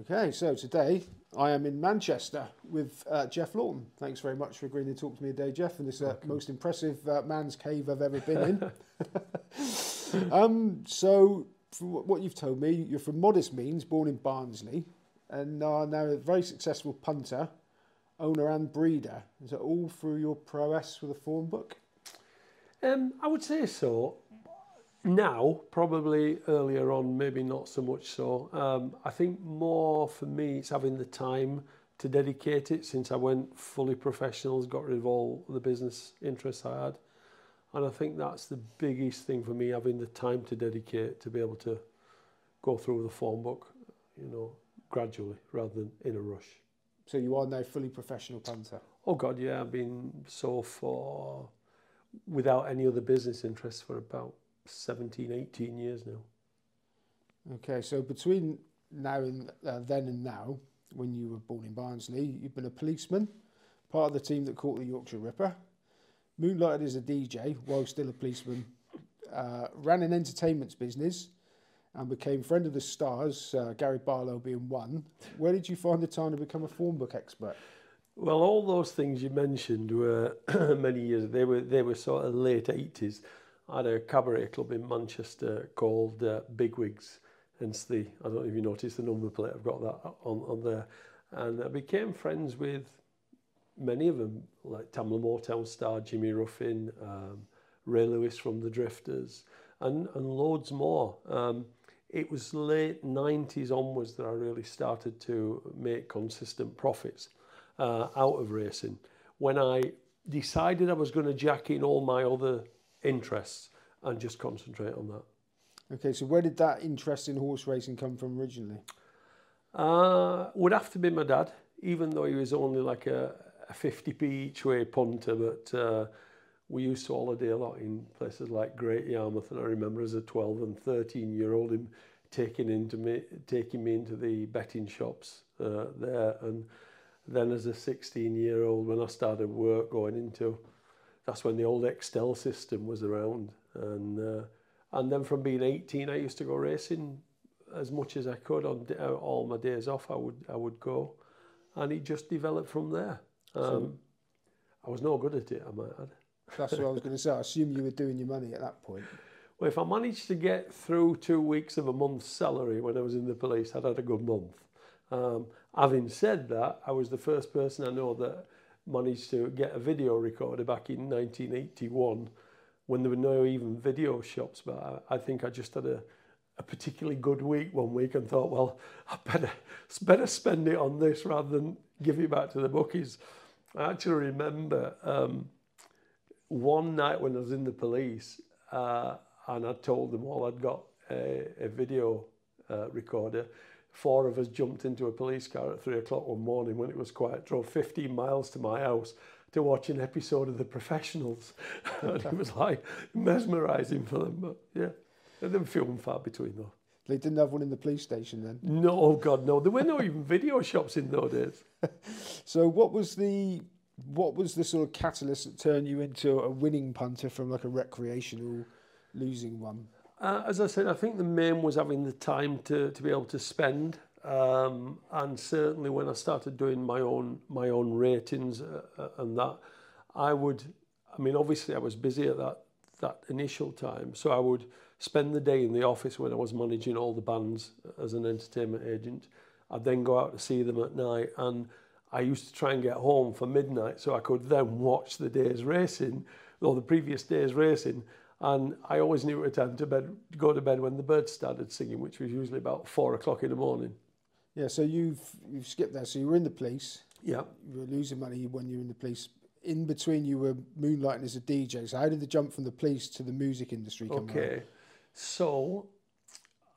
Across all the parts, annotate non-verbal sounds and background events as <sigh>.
Okay, so today I am in Manchester with uh, Jeff Laughton. Thanks very much for agreeing to talk to me today, Jeff, in this uh, most impressive uh, man's cave I've ever been in. <laughs> <laughs> um, so, from what you've told me, you're from modest means, born in Barnsley, and are now a very successful punter, owner, and breeder. Is it all through your prowess with a form book? Um, I would say so. Now, probably earlier on, maybe not so much so. Um, I think more for me, it's having the time to dedicate it since I went fully professional, got rid of all the business interests I had. And I think that's the biggest thing for me, having the time to dedicate to be able to go through the form book, you know, gradually rather than in a rush. So you are now fully professional punter? Oh God, yeah, I've been so for without any other business interests for about 17, 18 years now. Okay, so between now and uh, then and now, when you were born in Barnsley, you've been a policeman, part of the team that caught the Yorkshire Ripper, moonlighted as a DJ while still a policeman, uh, ran an entertainment business, and became friend of the stars, uh, Gary Barlow being one. Where did you find the time to become a form book expert? Well, all those things you mentioned were <coughs> many years. They were they were sort of late eighties. Had a cabaret club in Manchester called uh, Bigwigs, hence the, I don't know if you noticed the number plate, I've got that on, on there. And I became friends with many of them, like Tamla Motown star Jimmy Ruffin, um, Ray Lewis from The Drifters, and, and loads more. Um, it was late 90s onwards that I really started to make consistent profits uh, out of racing. When I decided I was going to jack in all my other interests and just concentrate on that. Okay, so where did that interest in horse racing come from originally? Uh, would have to be my dad, even though he was only like a, a 50p each way punter, but uh, we used to holiday a lot in places like Great Yarmouth, and I remember as a 12 and 13 year old him taking into me, taking me into the betting shops uh, there, and then as a 16 year old when I started work going into that's when the old Excel system was around. And uh, and then from being 18, I used to go racing as much as I could on uh, all my days off. I would I would go, and it just developed from there. Um, so, I was no good at it, I might add. That's what I was going to say. I assume you were doing your money at that point. Well, if I managed to get through two weeks of a month's salary when I was in the police, I'd had a good month. Um, having said that, I was the first person I know that managed to get a video recorder back in 1981 when there were no even video shops. But I, I think I just had a, a particularly good week one week and thought, well, <laughs> I better, better spend it on this rather than give it back to the bookies. I actually remember um, one night when I was in the police uh, and I told them all I'd got a, a video uh, recorder four of us jumped into a police car at three o'clock one morning when it was quiet, drove 15 miles to my house to watch an episode of The Professionals. <laughs> and it was like mesmerising for them. But yeah, they didn't film far between though. They didn't have one in the police station then? No, oh God, no. There were no even <laughs> video shops in those days. <laughs> so what was the what was the sort of catalyst that turned you into a winning punter from like a recreational losing one? Uh, as I said, I think the main was having the time to, to be able to spend. Um, and certainly when I started doing my own my own ratings uh, uh, and that, I would, I mean, obviously I was busy at that that initial time, so I would spend the day in the office when I was managing all the bands uh, as an entertainment agent. I'd then go out to see them at night, and I used to try and get home for midnight so I could then watch the day's racing or the previous day's racing And I always knew what time to bed, go to bed when the birds started singing, which was usually about four o'clock in the morning. Yeah, so you've you've skipped that. So you were in the police. Yeah. You were losing money when you were in the police. In between, you were moonlighting as a DJ. So how did the jump from the police to the music industry come Okay, so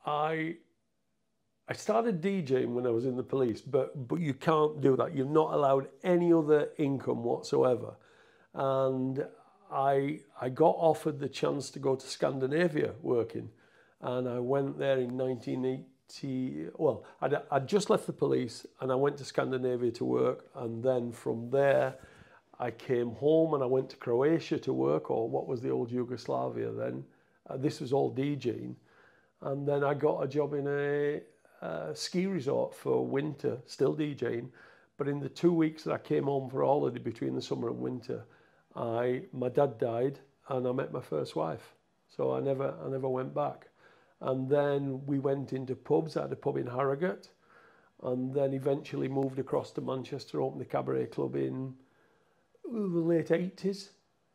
I I started DJing when I was in the police, but but you can't do that. You're not allowed any other income whatsoever. And I, I got offered the chance to go to Scandinavia working, and I went there in 1980. Well, I'd, I'd just left the police and I went to Scandinavia to work, and then from there, I came home and I went to Croatia to work, or what was the old Yugoslavia then. Uh, this was all DJing. And then I got a job in a, ski resort for winter, still DJing. But in the two weeks that I came home for holiday between the summer and winter, I my dad died and I met my first wife. So I never I never went back. And then we went into pubs. I had a pub in Harrogate, and then eventually moved across to Manchester, opened the Cabaret Club in the late eighties,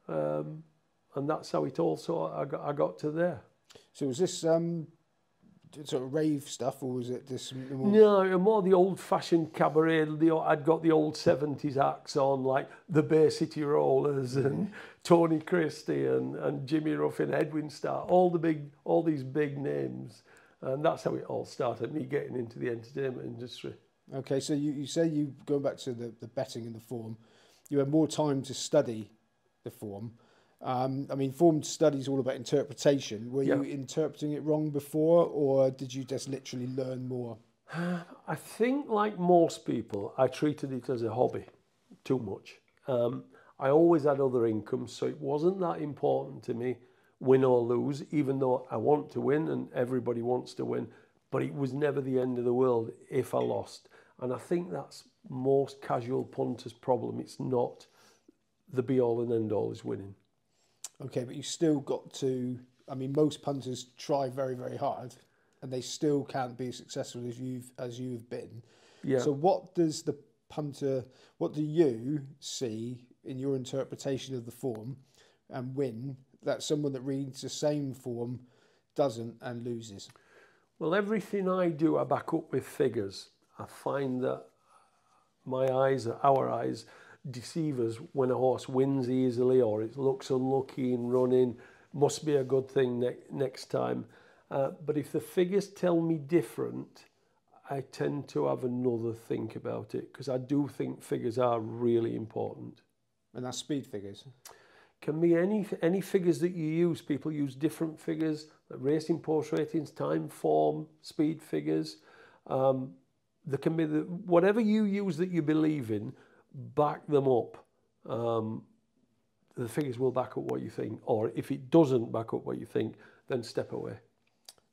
um, and that's how it all sort. I got I got to there. So was this um, sort of rave stuff, or was it this more... no, more the old-fashioned cabaret? The, I'd got the old seventies acts on, like the Bay City Rollers and mm-hmm. Tony Christie and, and Jimmy Ruffin, Edwin Starr, all the big, all these big names, and that's how it all started. Me getting into the entertainment industry. Okay, so you, you say you going back to the, the betting and the form, you had more time to study the form. Um, I mean, formed studies all about interpretation. Were yeah. you interpreting it wrong before, or did you just literally learn more? <sighs> I think, like most people, I treated it as a hobby too much. Um, I always had other incomes, so it wasn't that important to me, win or lose, even though I want to win and everybody wants to win. But it was never the end of the world if I lost. And I think that's most casual punters' problem. It's not the be all and end all is winning. Okay, but you still got to. I mean, most punters try very, very hard, and they still can't be as successful as you've as you've been. Yeah. So, what does the punter? What do you see in your interpretation of the form and win that someone that reads the same form doesn't and loses? Well, everything I do, I back up with figures. I find that my eyes, our eyes, deceive us when a horse wins easily or it looks unlucky in running. Must be a good thing ne next time. Uh, but if the figures tell me different, I tend to have another think about it because I do think figures are really important. And that's speed figures? Can be any any figures that you use. People use different figures, like racing post ratings, Timeform, speed figures. Um, there can be the, whatever you use that you believe in, back them up. Um, the figures will back up what you think, or if it doesn't back up what you think, then step away.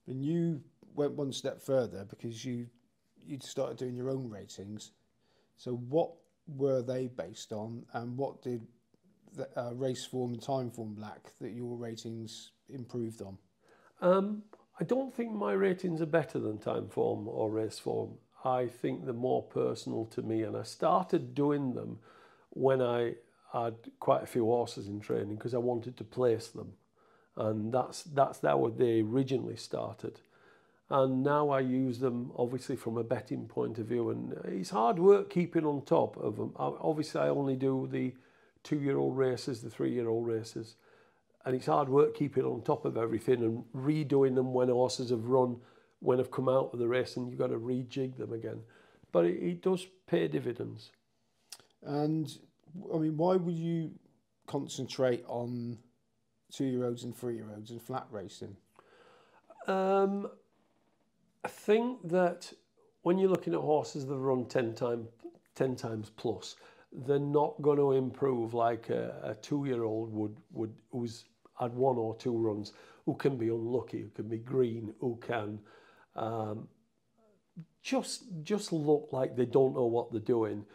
And you went one step further because you you started doing your own ratings. So what were they based on, and what did the, uh, Raceform and Timeform lack that your ratings improved on? Um, I don't think my ratings are better than Timeform or race form. I think they're more personal to me. And I started doing them when I had quite a few horses in training because I wanted to place them. And that's, that's how they originally started. And now I use them obviously from a betting point of view. And it's hard work keeping on top of them. Obviously, I only do the two year old races, the three year old races. And it's hard work keeping on top of everything and redoing them when horses have run when they've come out of the race and you've got to rejig them again. But it, it does pay dividends. And I mean, why would you concentrate on two year olds and three year olds and flat racing? Um, I think that when you're looking at horses that run 10, time, 10 times plus, they're not going to improve like a, a two year old would, would, who's had one or two runs, who can be unlucky, who can be green, who can um, just just look like they don't know what they're doing.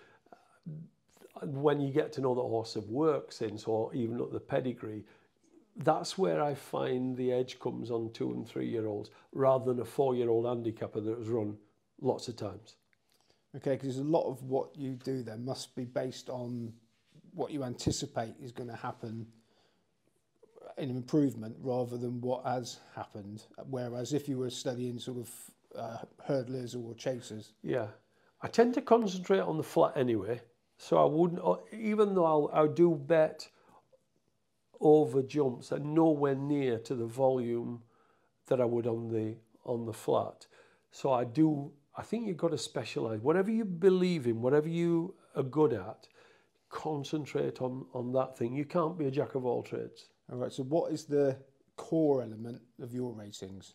When you get to know the horse of work since, or even at the pedigree, that's where I find the edge comes on two and three year olds rather than a four year old handicapper that has run lots of times. Okay, because a lot of what you do then must be based on what you anticipate is going to happen an improvement rather than what has happened. Whereas if you were studying sort of uh, hurdlers or chasers. Yeah. I tend to concentrate on the flat anyway. So I wouldn't, uh, even though I'll, I do bet over jumps and nowhere near to the volume that I would on the on the flat. So I do. I think you've got to specialize. Whatever you believe in, whatever you are good at, concentrate on on that thing. You can't be a jack of all trades. All right. So, what is the core element of your ratings?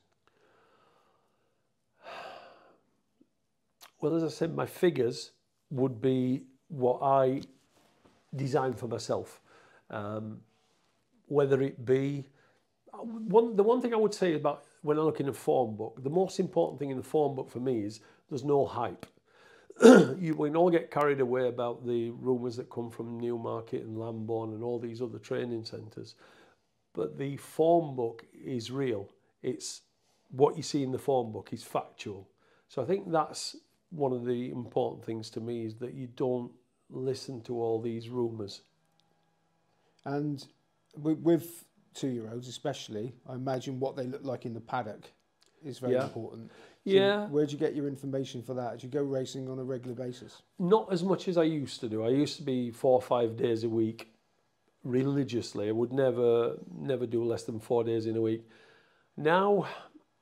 Well, as I said, my figures would be what I design for myself. Um, whether it be one, the one thing I would say about when I look in a form book, the most important thing in the form book for me is there's no hype. <clears throat> you we can all get carried away about the rumours that come from Newmarket and Lambourn and all these other training centres. But the form book is real. It's what you see in the form book is factual. So I think that's one of the important things to me is that you don't listen to all these rumours. And with, with two-year-olds, especially, I imagine what they look like in the paddock is very Yeah. important. So Yeah. Where do you get your information for that? Do you go racing on a regular basis? Not as much as I used to do. I used to be four or five days a week religiously. I would never never do less than four days in a week. Now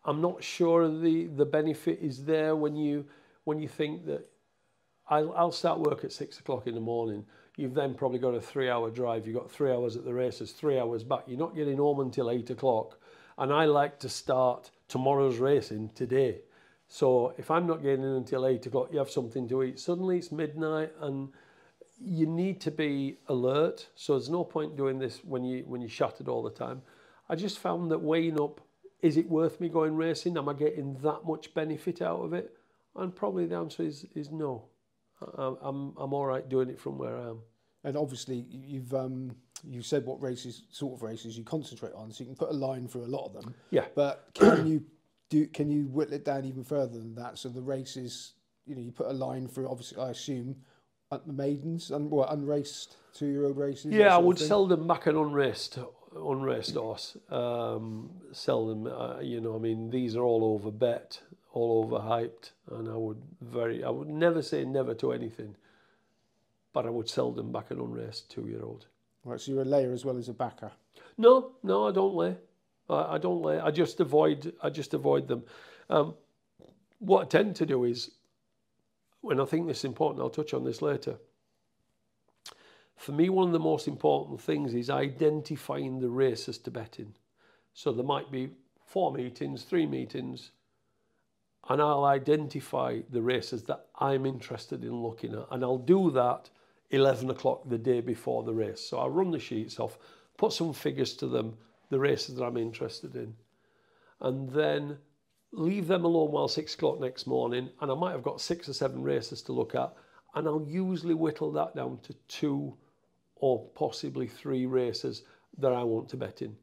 I'm not sure the, the benefit is there when you when you think that I'll, I'll start work at six o'clock in the morning. You've then probably got a three hour drive. You've got three hours at the races, three hours back. You're not getting home until eight o'clock. And I like to start tomorrow's racing today. So if I'm not getting in until eight o'clock, you have something to eat. Suddenly it's midnight and you need to be alert. So there's no point doing this when you when you're shattered all the time. I just found that weighing up, is it worth me going racing? Am I getting that much benefit out of it? And probably the answer is is no. I- I'm I'm all right doing it from where I am. And obviously, you've um, you said what races, sort of races you concentrate on, so you can put a line through a lot of them. Yeah. But can you do? Can you whittle it down even further than that? So the races, you know, you put a line through. Obviously, I assume maidens and what unraced two-year-old races. Yeah, I would sell them back an unraced, unraced horse. Um, sell them, uh, you know, I mean, these are all over bet, all over hyped, and I would very, I would never say never to anything, but I would sell them back an unraced two-year-old. Right, so you're a layer as well as a backer. No, no, I don't lay. I, I don't lay. I just avoid. I just avoid them. Um, what I tend to do is, when I think this is important, I'll touch on this later. For me, one of the most important things is identifying the bet in. So there might be four meetings, three meetings, and I'll identify the races that I'm interested in looking at, and I'll do that 11 o'clock the day before the race. So I'll run the sheets off, put some figures to them, the races that I'm interested in, and then leave them alone while six o'clock next morning, and I might have got six or seven races to look at, and I'll usually whittle that down to two or possibly three races that I want to bet in.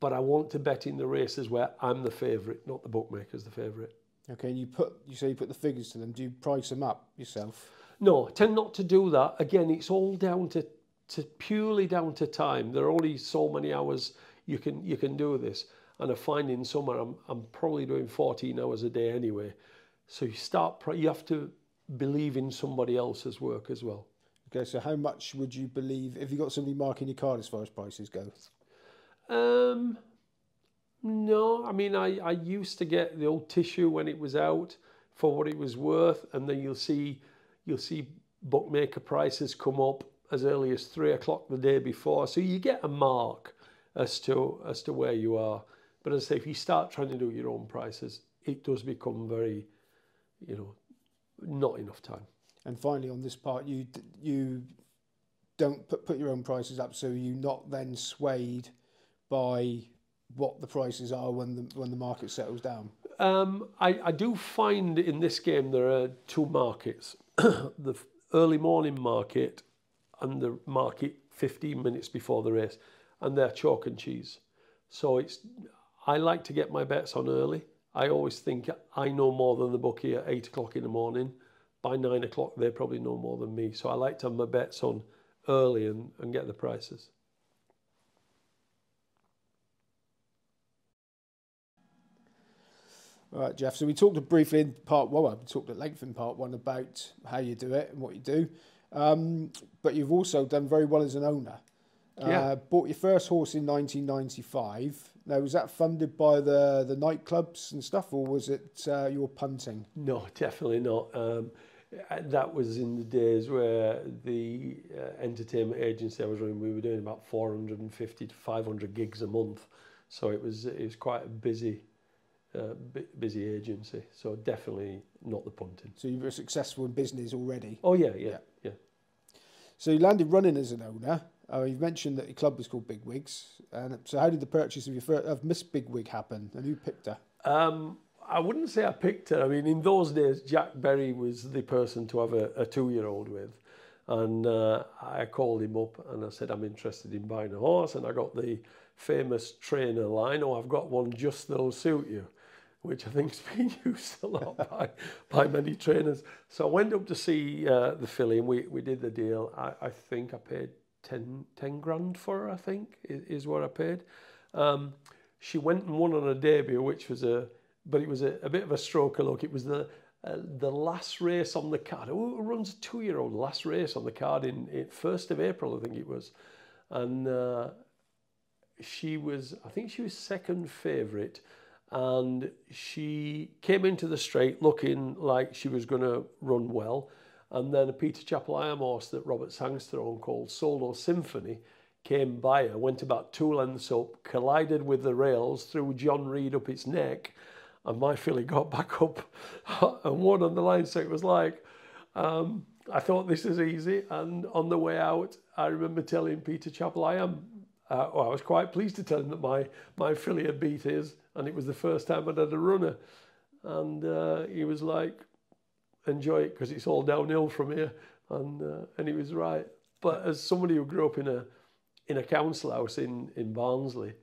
But I want to bet in the races where I'm the favourite, not the bookmaker's the favourite. Okay, and you put you say you put the figures to them. Do you price them up yourself? No, I tend not to do that. Again, it's all down to, to purely down to time. There are only so many hours you can you can do this. And I find in summer I'm I'm probably doing 14 hours a day anyway. So you start you have to believe in somebody else's work as well. Okay, so how much would you believe if you got somebody marking your card as far as prices go? Um, no, I mean, I, I used to get the old tissue when it was out for what it was worth, and then you'll see you'll see bookmaker prices come up as early as three o'clock the day before, so you get a mark as to as to where you are. But as I say, if you start trying to do your own prices, it does become very, you know, not enough time. And finally, on this part, you you don't put put your own prices up, so you're not then swayed by what the prices are when the when the market settles down. Um, I, I do find in this game there are two markets <coughs> the early morning market and the market 15 minutes before the race, and they're chalk and cheese. So it's I like to get my bets on early. I always think I know more than the bookie at eight o'clock in the morning. By nine o'clock, they probably know more than me. So I like to have my bets on early and, and get the prices. All right, Jeff. So we talked briefly in part one. Well, we talked at length in part one about how you do it and what you do. Um, but you've also done very well as an owner. Yeah. Uh, bought your first horse in 1995. Now, was that funded by the the nightclubs and stuff, or was it uh, your punting? No, definitely not. Um, that was in the days where the uh, entertainment agency I was running, we were doing about 450 to 500 gigs a month. So it was it was quite a busy, uh, busy agency. So definitely not the punting. So you were successful in business already. Oh yeah, yeah, Yeah. yeah. So you landed running as an owner. Uh, you've mentioned that your club was called Big Wigs. And so how did the purchase of your first, of Miss Big Wig happen? And who picked her? Um, I wouldn't say I picked her. I mean, in those days, Jack Berry was the person to have a, a two-year-old with. And uh, I called him up and I said, I'm interested in buying a horse. And I got the famous trainer line, oh, I've got one just that'll suit you, which I think's <laughs> been used a lot <laughs> by, by many trainers. So I went up to see uh, the filly and we, we did the deal. I, I think I paid 10, 10 grand for her, I think, is, what I paid. Um, she went and won on a debut, which was a, but it was a, a bit of a stroke of luck. It was the uh, the last race on the card. Who runs a two-year-old last race on the card in, in first of April, I think it was, and uh, she was, I think she was second favourite, and she came into the straight looking like she was going to run well, and then a Peter Chapple-Hyam horse that Robert Sangster called Solo Symphony came by her, went about two lengths up, collided with the rails, threw John Reid up its neck, and my filly got back <laughs> up and won on the line. So it was like, um, I thought this is easy. And on the way out, I remember telling Peter Chapple-Hyam, uh, well, I was quite pleased to tell him that my, my filly had beat his, and it was the first time I'd had a runner. And uh, he was like, enjoy it because it's all downhill from here. And, uh, and he was right. But as somebody who grew up in a, in a council house in, in Barnsley,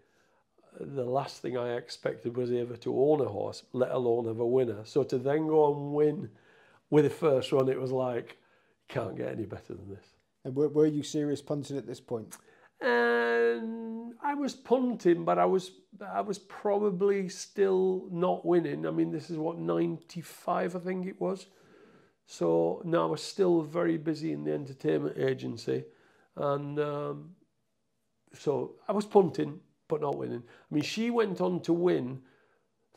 the last thing I expected was ever to own a horse, let alone have a winner. So to then go and win with the first run, it was like, can't get any better than this. And were, were you serious punting at this point? And I was punting, but I was I was probably still not winning. I mean, this is what 95, I think it was. So now I was still very busy in the entertainment agency, and um, so I was punting, but not winning. I mean, she went on to win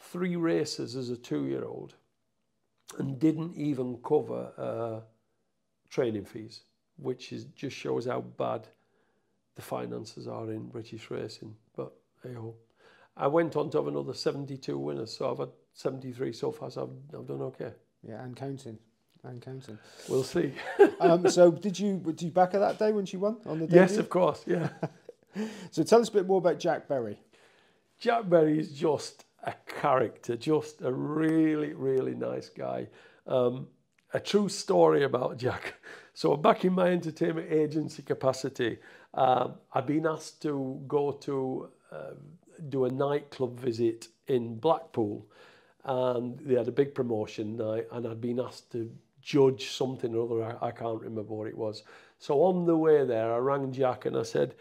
three races as a two-year-old, and didn't even cover uh, training fees, which is just shows how bad the finances are in British racing. But hey ho. I went on to have another 72 winners, so I've had 73 so far, so I've, I've done okay. Yeah, and counting We'll see. <laughs> um, so, did you did you back her that day when she won on the? Debut? Yes, of course. Yeah. <laughs> so, tell us a bit more about Jack Berry. Jack Berry is just a character, just a really really nice guy. Um, a true story about Jack. <laughs> So, back in my entertainment agency capacity, um, I've been asked to go to uh, do a nightclub visit in Blackpool, and they had a big promotion night, and I'd been asked to judge something or other. I, I can't remember what it was. So on the way there, I rang Jack and I said,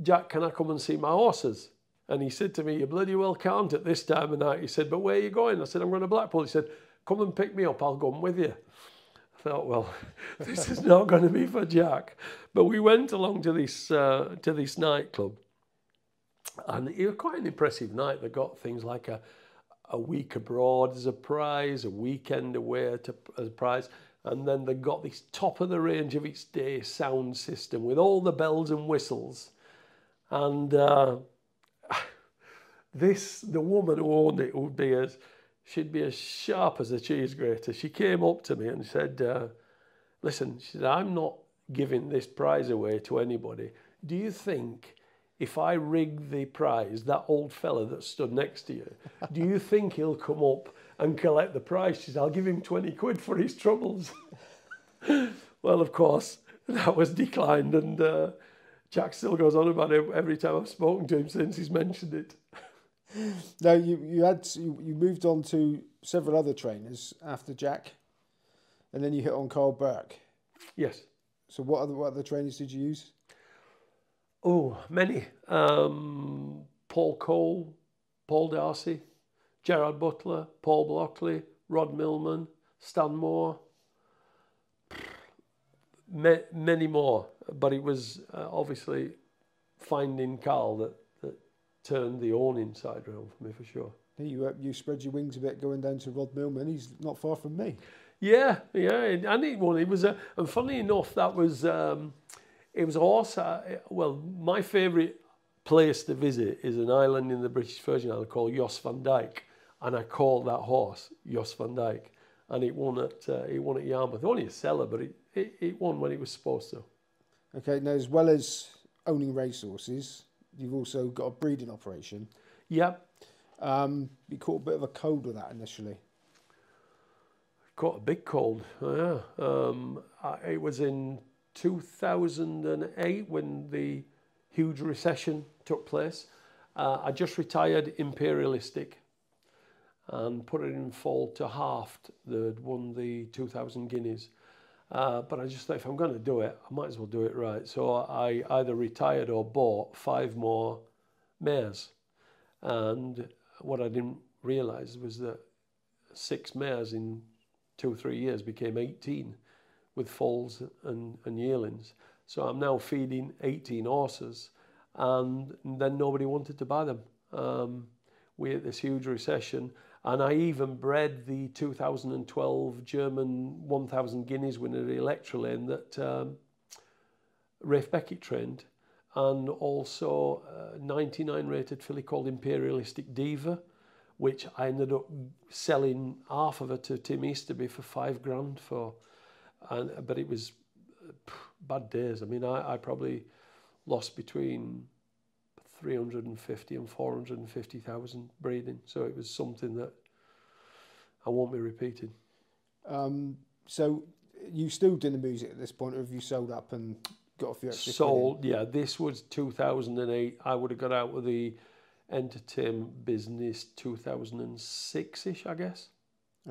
Jack, can I come and see my horses? And he said to me, you bloody well can't at this time of night. He said, but where are you going? I said, I'm going to Blackpool. He said, come and pick me up. I'll come with you. I thought, well, <laughs> this is not going to be for Jack. But we went along to this, uh, to this nightclub. And it was quite an impressive night. They got things like a, a week abroad as a prize, a weekend away to, as a prize. And then they got this top of the range of its day sound system with all the bells and whistles. And uh, <sighs> this, the woman who owned it would be as, she'd be as sharp as a cheese grater. She came up to me and said, uh, listen, she said, I'm not giving this prize away to anybody. Do you think if I rig the prize, that old fella that stood next to you, do you think he'll come up and collect the prize? She said, I'll give him 20 quid for his troubles. <laughs> well, of course, that was declined, and uh, Jack still goes on about it every time I've spoken to him since he's mentioned it. <laughs> Now, you, you, had, you, you moved on to several other trainers after Jack, and then you hit on Karl Burke. Yes. So, what other, what other trainers did you use? Oh, many. Um, Paul Cole, Paul D'Arcy, Gerard Butler, Paul Blockley, Rod Millman, Stan Moore, many more. But it was uh, obviously finding Karl that, that turned the awning inside round for me for sure. You, uh, you spread your wings a bit going down to Rod Millman. He's not far from me. Yeah, yeah. And it was, a, and funny enough, that was. Um, it was also, well, my favourite place to visit is an island in the British Virgin Islands called Jost Van Dyke. And I called that horse Jost Van Dyke. And it won at, uh, it won at Yarmouth. Only a seller, but it, it, it won when it was supposed to. Okay, now as well as owning racehorses, you've also got a breeding operation. Yep. Um, you caught a bit of a cold with that initially. Caught a big cold. Yeah. Um, I, it was in 2008 when the huge recession took place. Uh, I just retired imperialistic and put it in fall to Haafhd that won the 2000 guineas. Uh, but I just thought if I'm going to do it, I might as well do it right. So I either retired or bought five more mares. And what I didn't realize was that six mares in two or three years became 18 with foals and, and yearlings. So I'm now feeding 18 horses and then nobody wanted to buy them. Um, we had this huge recession and I even bred the 2012 German 1000 guineas winner Electrelane that um, Ralph Beckett trained and also a 99 rated filly called Imperialistic Diva which I ended up selling half of it to Tim Easterby for five grand for and but it was uh, bad days. I mean, I, I probably lost between 350 and 450,000 breathing. So it was something that I won't be repeating. Um, so you still doing the music at this point, or have you sold up and got a few extra? Sold, yeah. This was 2008. I would have got out of the entertainment business 2006 ish, I guess.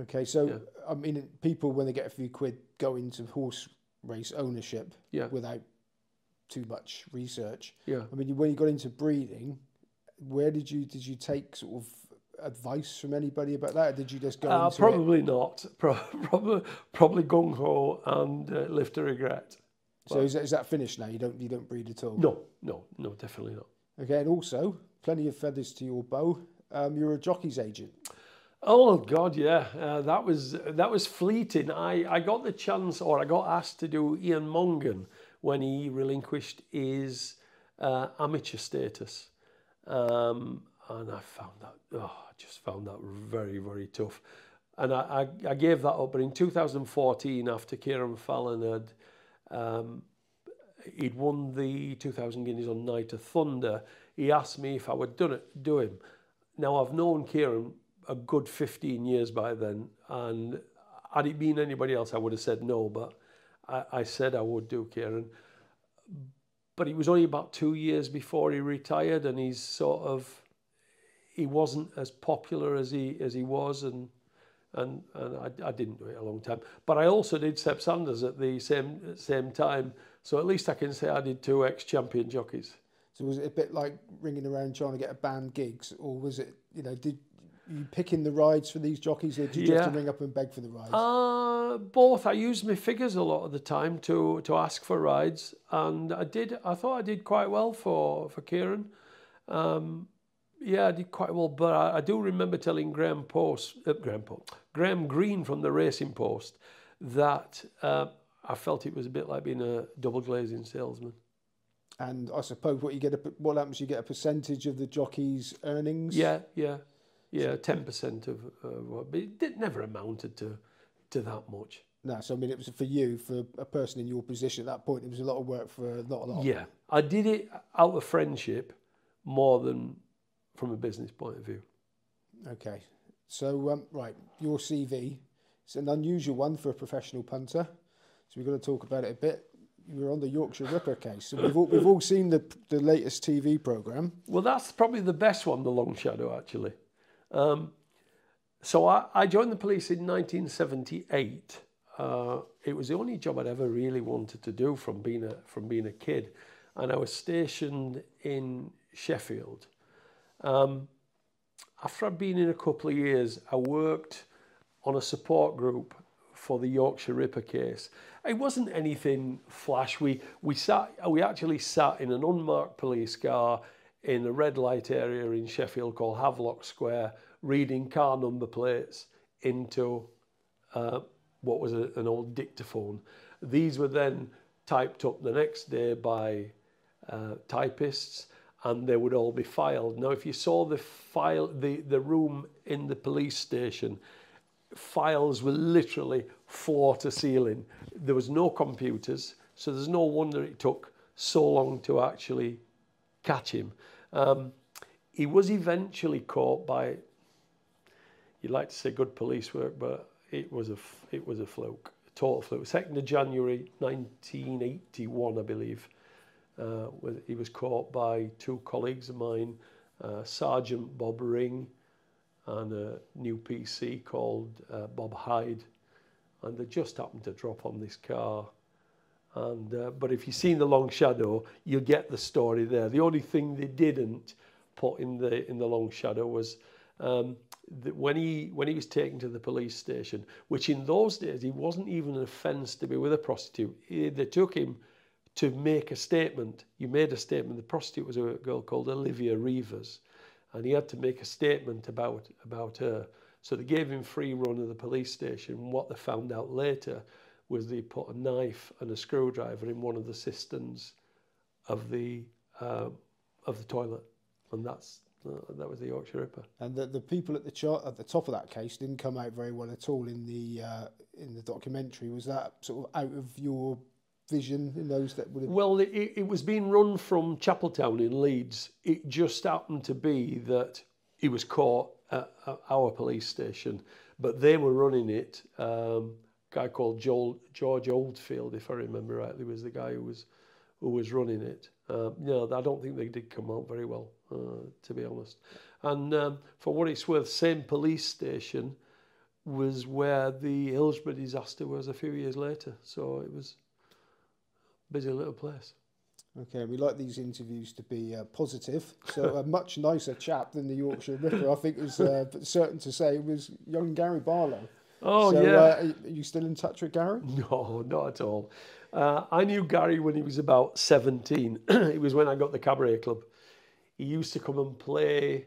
Okay, so yeah. I mean, people when they get a few quid go into horse race ownership yeah. without too much research. Yeah. I mean, when you got into breeding, where did you did you take sort of advice from anybody about that? Or did you just go? Uh, probably it? not. <laughs> Pro- probably probably gung ho and uh, live to regret. So is that, is that finished now? You don't you don't breed at all? No, no, no, definitely not. Okay, and also plenty of feathers to your bow. Um, you're a jockey's agent. Oh God, yeah, uh, that was that was fleeting. I, I got the chance, or I got asked to do Ian Mongan when he relinquished his uh, amateur status, um, and I found that oh, I just found that very very tough, and I, I, I gave that up. But in 2014, after Kieran Fallon had um, he'd won the 2,000 guineas on Night of Thunder, he asked me if I would do it, do him. Now I've known Kieran a good 15 years by then. And had it been anybody else, I would have said no, but I, I said I would do Kieran. But it was only about two years before he retired, and he's sort of he wasn't as popular as he as he was, and and and I, I didn't do it a long time. But I also did Seb Sanders at the same same time, so at least I can say I did two ex-champion jockeys. So was it a bit like ringing around trying to get a band gigs, or was it you know did you picking the rides for these jockeys, or do you yeah. have to ring up and beg for the rides? Uh, both. I used my figures a lot of the time to to ask for rides, and I did. I thought I did quite well for for Kieran. Um, yeah, I did quite well, but I, I do remember telling Graham Post, uh, Graham Post, Graham Green from the Racing Post that uh, I felt it was a bit like being a double glazing salesman. And I suppose what you get, a, what happens, you get a percentage of the jockey's earnings. Yeah, yeah. Yeah, ten percent of, uh, but it never amounted to to that much. No, so I mean, it was for you, for a person in your position at that point. It was a lot of work for not a lot. Yeah, I did it out of friendship more than from a business point of view. Okay, so um, right, your CV. It's an unusual one for a professional punter, so we're going to talk about it a bit you were on the Yorkshire Ripper case. So we've all, we've all seen the the latest TV program. Well, that's probably the best one, the Long Shadow, actually. Um, so I, I, joined the police in 1978. Uh, it was the only job I'd ever really wanted to do from being a from being a kid, and I was stationed in Sheffield. Um, after I'd been in a couple of years, I worked on a support group for the Yorkshire Ripper case. It wasn't anything flash. We we sat we actually sat in an unmarked police car in a red light area in Sheffield called Havelock Square, reading car number plates into uh, what was a, an old dictaphone. These were then typed up the next day by uh, typists and they would all be filed. Now, if you saw the file, the, the room in the police station, files were literally floor to ceiling. There was no computers, so there's no wonder it took so long to actually catch him. Um, he was eventually caught by, you'd like to say good police work, but it was a, it was a fluke, a total fluke. 2nd of January 1981, I believe, uh, he was caught by two colleagues of mine, uh, Sergeant Bob Ring and a new PC called uh, Bob Hyde. And they just happened to drop on this car. And, uh, but if you've seen The Long Shadow, you'll get the story there. The only thing they didn't put in the, in the Long Shadow was um, that when he, when he was taken to the police station, which in those days, he wasn't even an offence to be with a prostitute. They took him to make a statement. You made a statement. The prostitute was a girl called Olivia Reivers, and he had to make a statement about, about her. So they gave him free run of the police station. What they found out later was they put a knife and a screwdriver in one of the cisterns of the uh, of the toilet, and that's uh, that was the Yorkshire Ripper. And the, the people at the chart at the top of that case didn't come out very well at all in the uh, in the documentary. Was that sort of out of your vision in those that would have... Well, it, it was being run from Chapeltown in Leeds. It just happened to be that he was caught at, at our police station, but they were running it. Um, guy called Joel, George Oldfield, if I remember rightly, was the guy who was who was running it. Um, no, I don't think they did come out very well, uh, to be honest. And um, for what it's worth, same police station was where the Hillsborough disaster was a few years later. So it was a busy little place. Okay, we like these interviews to be uh, positive. So a <laughs> much nicer chap than the Yorkshire Ripper, I think, is uh, certain to say was young Gary Barlow. Oh so, yeah. Uh, are you still in touch with Gary? <laughs> No, not at all. Uh, I knew Gary when he was about 17. <clears throat> it was when I got the cabaret club. He used to come and play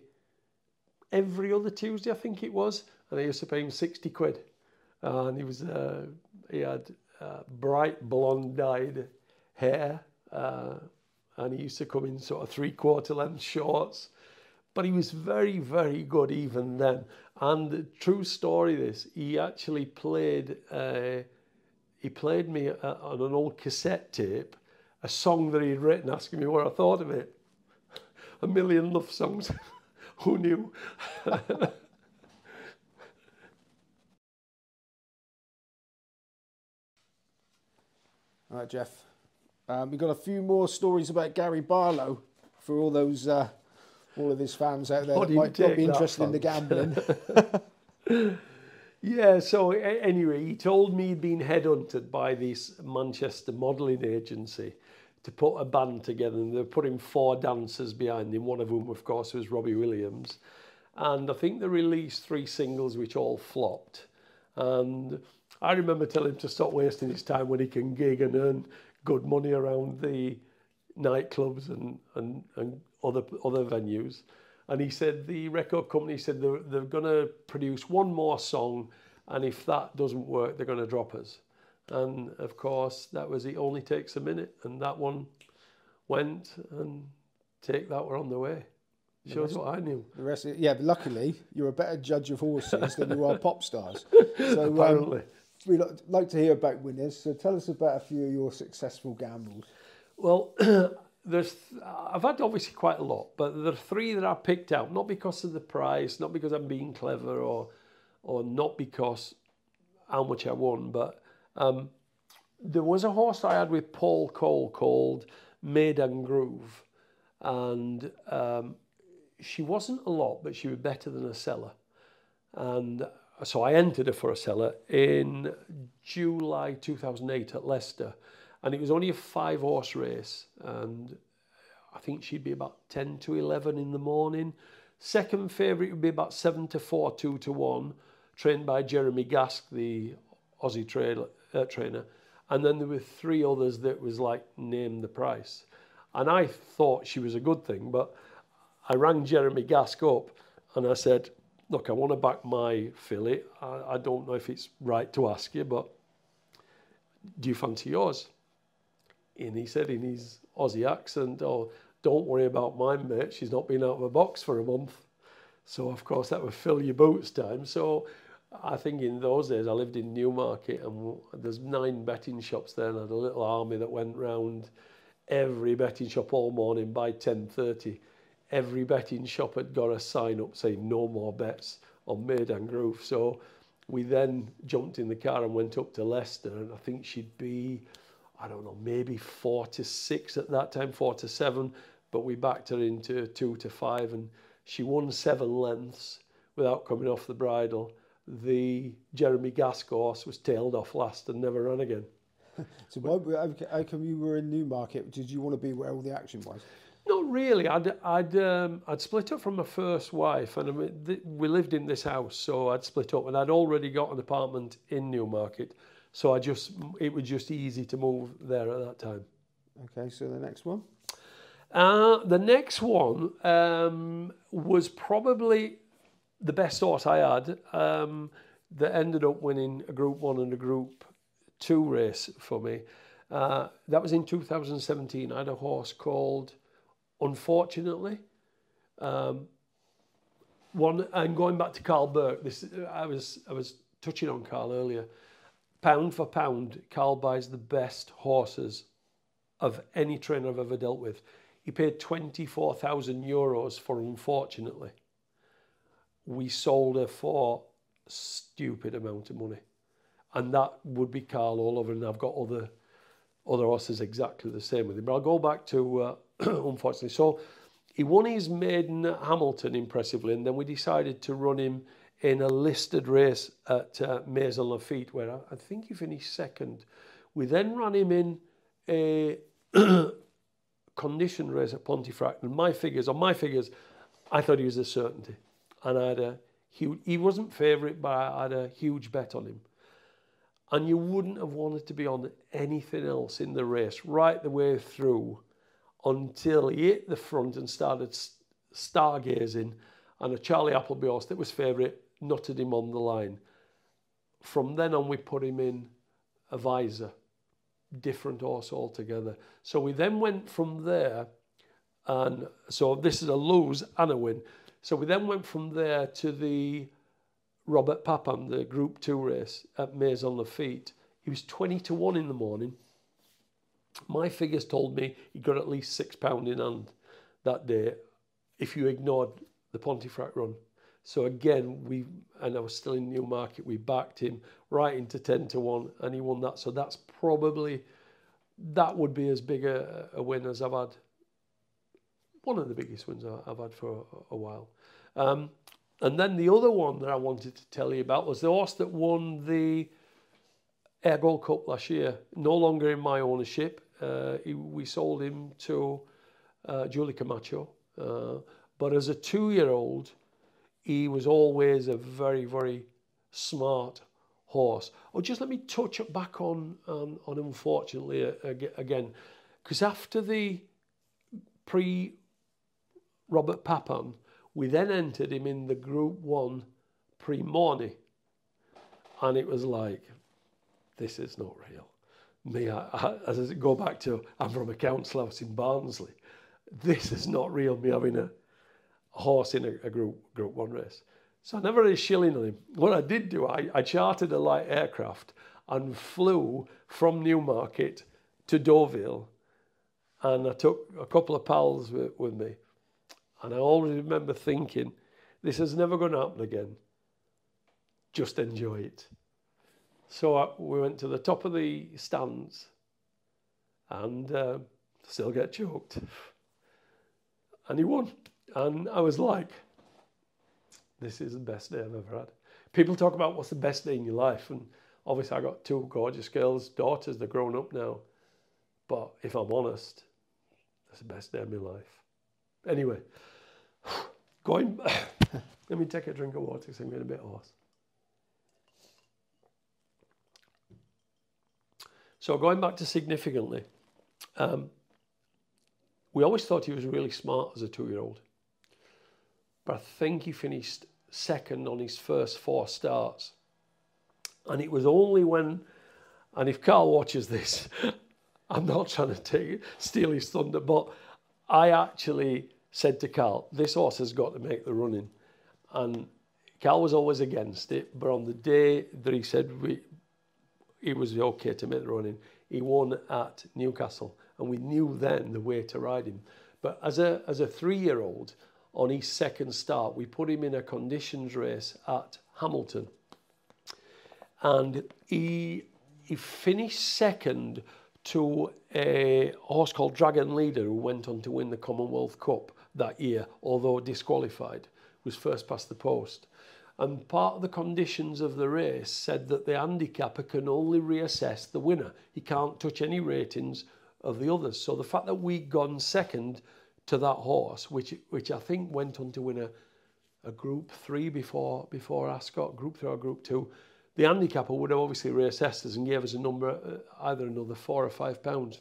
every other Tuesday, I think it was, and I used to pay him 60 quid. and he was uh, he had uh, bright blonde dyed hair, uh, and he used to come in sort of three quarter length shorts. But he was very, very good even then. And true story, this he actually played. Uh, he played me uh, on an old cassette tape a song that he'd written, asking me what I thought of it. <laughs> a million love songs. <laughs> Who knew? <laughs> All right, Jeff. Um, we've got a few more stories about Gary Barlow for all those, uh, all of his fans out there What that might not be interested in the gambling. <laughs> Yeah, so anyway, he told me he'd been headhunted by this Manchester modelling agency to put a band together, and they were putting four dancers behind him, one of whom, of course, was Robbie Williams. And I think they released three singles which all flopped. And I remember telling him to stop wasting his time when he can gig and earn good money around the nightclubs and, and, and other, other venues. And he said the record company said they're, they're going to produce one more song, and if that doesn't work, they're going to drop us. And of course, that was It Only Takes a Minute, and that one went, and Take That were on the way. Shows what I knew. the rest, of, yeah, but luckily you're a better judge of horses than you are <laughs> pop stars. So um, Apparently. we like, like to hear about winners. So tell us about a few of your successful gambles. Well, <clears throat> there's I've had obviously quite a lot, but there are three that I picked out, not because of the price, not because I'm being clever, or or not because how much I won, but um, there was a horse I had with Paul Cole called Meydan Groove, and um, she wasn't a lot, but she was better than a seller, and so I entered her for a seller in July 2008 at Leicester and it was only a five horse race and I think she'd be about 10 to 11 in the morning. Second favourite would be about 7 to 4, 2 to 1, trained by Jeremy Gask, the Aussie uh, trainer. And then there were three others that was like, name the price. And I thought she was a good thing, but I rang Jeremy Gask up and I said, look, I want to back my filly. I, I don't know if it's right to ask you, but do you fancy yours? And he said in his Aussie accent, oh, don't worry about my mate. She's not been out of a box for a month. So, of course, that would fill your boots time. So, I think in those days I lived in Newmarket and there's nine betting shops there and I had a little army that went round every betting shop all morning by 10.30. every betting shop had got a sign up saying no more bets on Meydan Groove. So we then jumped in the car and went up to Leicester, and I think she'd be, I don't know, maybe four to six at that time, four to seven, but we backed her into two to five, and she won seven lengths without coming off the bridle. The Jeremy Gask horse was tailed off last and never ran again. <laughs> so why, how come you were in Newmarket? Did you want to be where all the action was? Not really. I'd I'd um, I'd split up from my first wife, and I mean, we lived in this house, so I'd split up, and I'd already got an apartment in Newmarket, so I just it was just easy to move there at that time. Okay, so the next one. Uh, the next one um, was probably the best horse I had um, that ended up winning a Group One and a Group Two race for me. Uh, that was in 2017. I had a horse called unfortunately. Um, one and going back to Karl Burke, this I was I was touching on Karl earlier. Pound for pound, Karl buys the best horses of any trainer I've ever dealt with. He paid twenty four thousand euros for unfortunately. We sold her for stupid amount of money, and that would be Karl all over. And I've got other other horses exactly the same with him. But I'll go back to. Uh, <clears throat> unfortunately. So he won his maiden at Hamilton impressively, and then we decided to run him in a listed race at uh, Maisons-Laffitte, where I, I think he finished second. We then ran him in a <clears throat> condition race at Pontefract, and my figures, on my figures, I thought he was a certainty. And I had a huge, he wasn't favourite, but I had a huge bet on him. And you wouldn't have wanted to be on anything else in the race right the way through until he hit the front and started stargazing, and a Charlie Appleby horse that was favourite nutted him on the line. From then on, we put him in a visor, different horse altogether. So we then went from there, and so this is a lose and a win. So we then went from there to the Robert Papin, the Group 2 race at Maisons-Laffitte. He was 20 to 1 in the morning. My figures told me he got at least six pound in hand that day if you ignored the Pontefract run. So again, we and I was still in Newmarket. We backed him right into ten to one, and he won that. So that's probably that would be as big a, a win as I've had. One of the biggest wins I've had for a, a while. Um, and then the other one that I wanted to tell you about was the horse that won the Ayr Gold Cup last year, no longer in my ownership. Uh, he, we sold him to uh, Julie Camacho. Uh, but as a two-year-old, he was always a very, very smart horse. Oh, just let me touch back on, on, on unfortunately, uh, again, because after the Prix Robert Papin, we then entered him in the Group 1 Prix Morny. And it was like, this is not real. Me, I, I, as I go back to, I'm from a council house in Barnsley. This is not real, me having a horse in a, a group, group one race. So I never had a shilling on him. What I did do, I, I chartered a light aircraft and flew from Newmarket to Deauville. And I took a couple of pals with, with me. And I always remember thinking, this is never going to happen again. Just enjoy it. So uh, we went to the top of the stands and uh, still get choked. And he won. And I was like, this is the best day I've ever had. People talk about what's the best day in your life. And obviously, I got two gorgeous girls, daughters, they're grown up now. But if I'm honest, that's the best day of my life. Anyway, <sighs> going, <sighs> let me take a drink of water because I'm getting a bit hoarse. So going back to significantly, um, we always thought he was really smart as a two-year-old. But I think he finished second on his first four starts. And it was only when, and if Karl watches this, <laughs> I'm not trying to take steal his thunder, but I actually said to Karl, this horse has got to make the running. And Karl was always against it, but on the day that he said we, it was okay to make the running. He won at Newcastle, and we knew then the way to ride him. But as a as a three year old, on his second start, we put him in a conditions race at Hamilton, and he he finished second to a horse called Dragon Leader who went on to win the Commonwealth Cup that year, although disqualified, was first past the post. And part of the conditions of the race said that the handicapper can only reassess the winner. He can't touch any ratings of the others. So the fact that we'd gone second to that horse, which which I think went on to win a, a group three before before Ascot, group three or group two, the handicapper would have obviously reassessed us and gave us a number, uh, either another four or five pounds.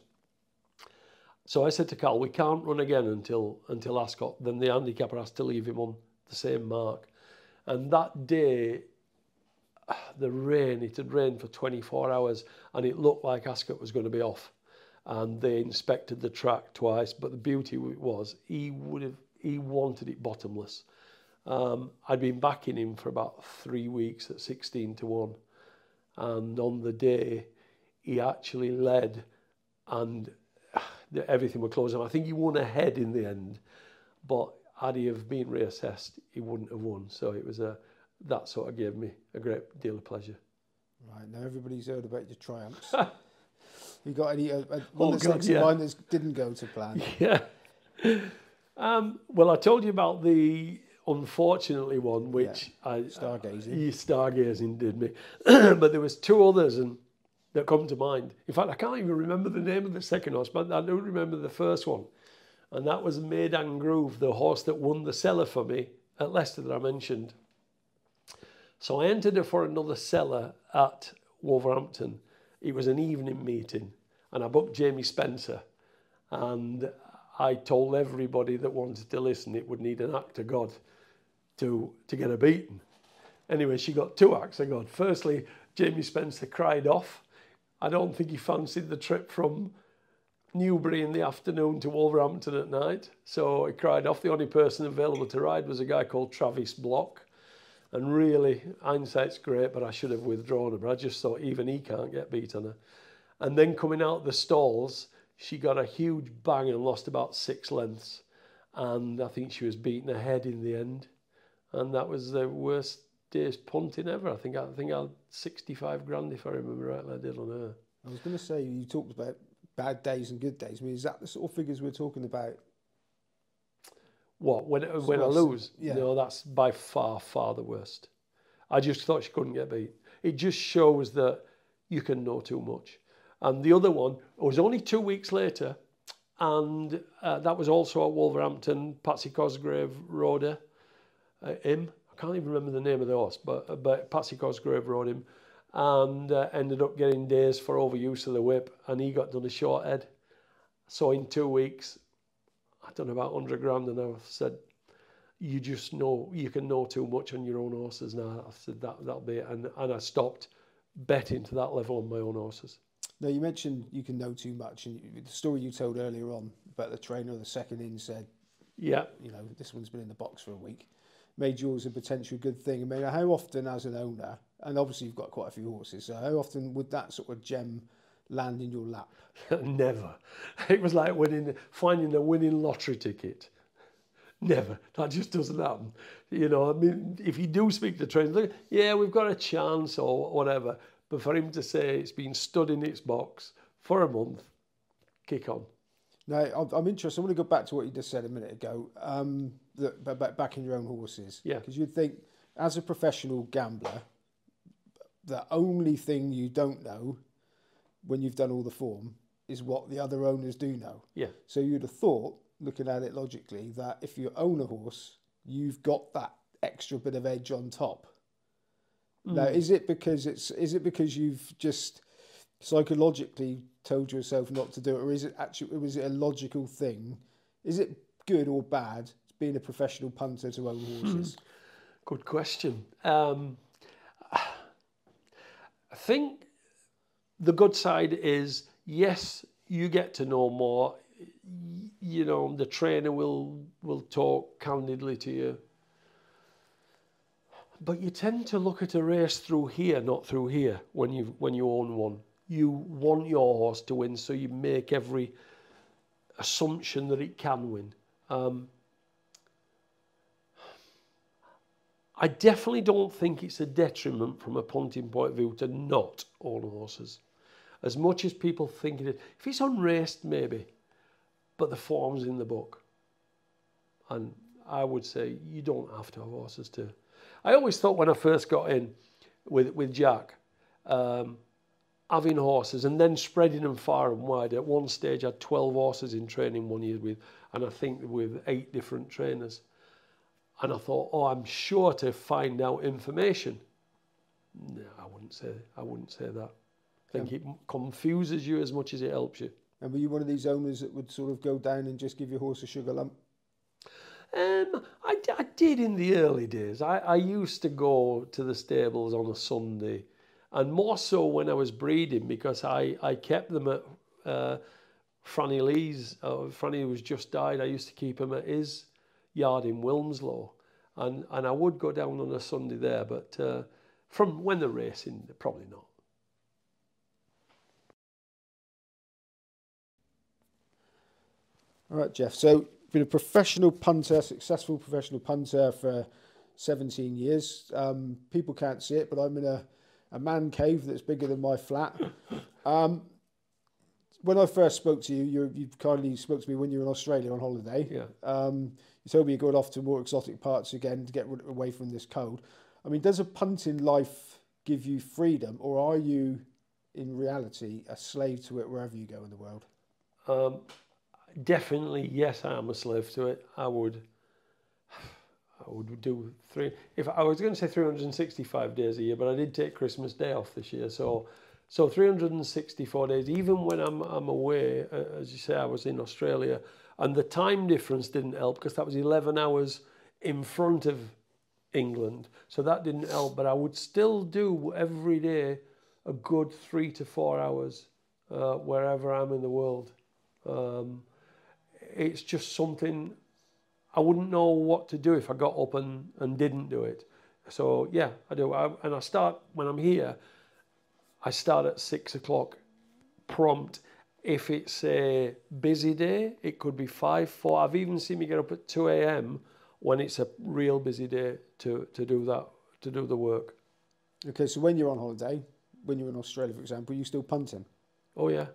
So I said to Karl, we can't run again until until Ascot. Then the handicapper has to leave him on the same mark. And that day, the rain, it had rained for 24 hours and it looked like Ascot was going to be off. And they inspected the track twice, but the beauty was he would have, he wanted it bottomless. Um, I'd been backing him for about three weeks at 16 to 1. And on the day, he actually led and <sighs> everything was closing. I think he won ahead in the end, but had he have been reassessed, he wouldn't have won. So it was a that sort of gave me a great deal of pleasure. Right now, everybody's heard about your triumphs. <laughs> you got any uh, uh one Oh, next to yeah. mine that didn't go to plan? <laughs> Yeah. Um, well, I told you about the unfortunately one, which I Stargazing. Yeah, stargazing did me, <clears throat> but there was two others and that come to mind. In fact, I can't even remember the name of the second horse, but I do remember the first one, and that was Meydan Groove, the horse that won the seller for me at Leicester that I mentioned. So I entered her for another seller at Wolverhampton. It was an evening meeting, and I booked Jamie Spencer, and I told everybody that wanted to listen it would need an act of God to to get her beaten. Anyway, she got two acts of God. Firstly, Jamie Spencer cried off. I don't think he fancied the trip from Newbury in the afternoon to Wolverhampton at night. So he cried off. The only person available to ride was a guy called Travis Block. And really, hindsight's great, but I should have withdrawn her. But I just thought even he can't get beat on her. And then coming out the stalls, she got a huge bang and lost about six lengths. And I think she was beaten ahead in the end. And that was the worst day's punting ever. I think I think I had 65 grand if I remember rightly. I did on her. I was going to say you talked about bad days and good days. I mean, is that the sort of figures we're talking about? What when when I lose? yeah. No, that's by far far the worst. I just thought she couldn't get beat. It just shows that you can know too much. And the other one was only two weeks later, and uh, that was also at Wolverhampton. Patsy Cosgrave rode her, uh, him. I can't even remember the name of the horse, but but Patsy Cosgrave rode him, and uh, ended up getting days for overuse of the whip, and he got done a short head. So in two weeks, I done about 100 grand and I've said, you just know, you can know too much on your own horses now. I said, that, that'll be it. And, and I stopped betting to that level on my own horses. Now, you mentioned you can know too much, and the story you told earlier on about the trainer, the second in said, Yeah. you know, this one's been in the box for a week, made yours a potential good thing. I mean, how often as an owner, and obviously you've got quite a few horses, so how often would that sort of gem land in your lap? <laughs> Never. It was like winning, finding a winning lottery ticket. Never. That just doesn't happen. You know, I mean, if you do speak to trainers, like, yeah, we've got a chance or whatever. But for him to say it's been stood in its box for a month, kick on. Now, I'm- I'm interested. I want to go back to what you just said a minute ago. Um, that about backing your own horses. Yeah. Because you'd think, as a professional gambler, the only thing you don't know when you've done all the form is what the other owners do know. Yeah. So you'd have thought, looking at it logically, that if you own a horse, you've got that extra bit of edge on top. Now, is it because it's is it because you've just psychologically told yourself not to do it, or is it actually was it a logical thing? Is it good or bad being a professional punter to own horses? Good question. Um, I think the good side is yes, you get to know more. You know, the trainer will will talk candidly to you. But you tend to look at a race through here, not through here. When you when you own one, you want your horse to win, so you make every assumption that it can win. Um, I definitely don't think it's a detriment from a punting point of view to not own horses. As much as people think it is. If it's unraced, maybe, but the form's in the book. And I would say you don't have to have horses to. I always thought when I first got in with, with Jack, um, having horses and then spreading them far and wide. At one stage, I had 12 horses in training one year with, and I think with eight different trainers. And I thought, oh, I'm sure to find out information. No, I wouldn't say. I wouldn't say that. I think it confuses you as much as it helps you. And were you one of these owners that would sort of go down and just give your horse a sugar lump? Um, I, I did in the early days. I, I used to go to the stables on a Sunday, and more so when I was breeding because I, I kept them at uh, Franny Lee's. Uh, Franny was just died. I used to keep him at his yard in Wilmslow, and and I would go down on a Sunday there, but uh, from when they're racing, probably not. All right, Jeff. So, been a professional punter, successful professional punter for 17 years. Um, people can't see it, but I'm in a, a man cave that's bigger than my flat. Um, when I first spoke to you, you, you kindly spoke to me when you were in Australia on holiday. Yeah. Um, you told me you got off to more exotic parts again to get away from this cold. I mean, does a punting life give you freedom, or are you, in reality, a slave to it wherever you go in the world? Um, definitely, yes, I am a slave to it. I would, I would do three. If I was going to say 365 days a year, but I did take Christmas Day off this year, so so 364 days. Even when I'm I'm away, uh, as you say, I was in Australia, and the time difference didn't help because that was 11 hours in front of England, so that didn't help. But I would still do every day a good three to four hours uh, wherever I'm in the world. Um, it's just something I wouldn't know what to do if I got up and, and didn't do it. So yeah, I do. I, and I start when I'm here. I start at six o'clock, prompt. If it's a busy day, it could be five, four. I've even seen me get up at two a.m. when it's a real busy day to to do that to do the work. Okay, so when you're on holiday, when you're in Australia, for example, you still punting? Oh yeah.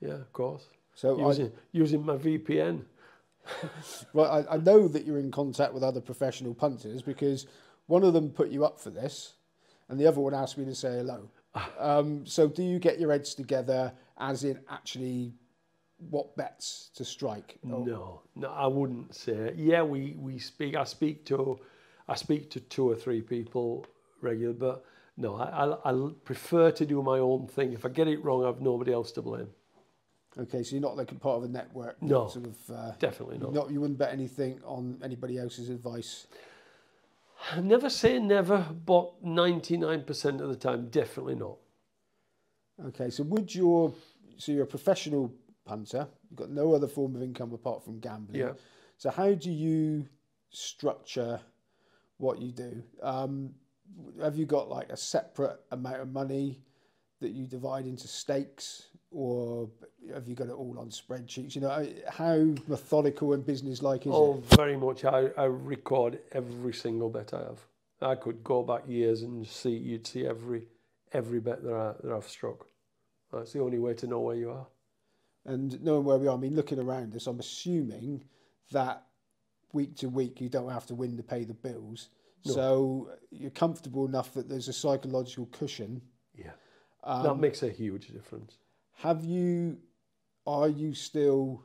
Yeah, of course. So using, I, using my VPN. <laughs> well, I, I know that you're in contact with other professional punters because one of them put you up for this, and the other one asked me to say hello. Um, so, do you get your heads together, as in actually what bets to strike? Or? No, no, I wouldn't say. Yeah, we we speak. I speak to, I speak to two or three people regularly, but no, I, I, I prefer to do my own thing. If I get it wrong, I've nobody else to blame. Okay, so you're not like a part of a network. No, sort of, uh, definitely not. not. You wouldn't bet anything on anybody else's advice. Never say never, but 99% of the time, definitely not. Okay, so would your so you're a professional punter, you've got no other form of income apart from gambling. Yeah. So how do you structure what you do? Um, have you got like a separate amount of money that you divide into stakes? Or have you got it all on spreadsheets? You know, how methodical and business-like is oh, it? Oh, very much. I, I record every single bet I have. I could go back years and see you'd see every every bet that I that I've struck. That's the only way to know where you are. And knowing where we are, I mean, looking around us, I'm assuming that week to week you don't have to win to pay the bills. No. So you're comfortable enough that there's a psychological cushion. Yeah, um, that makes a huge difference. Have you, are you still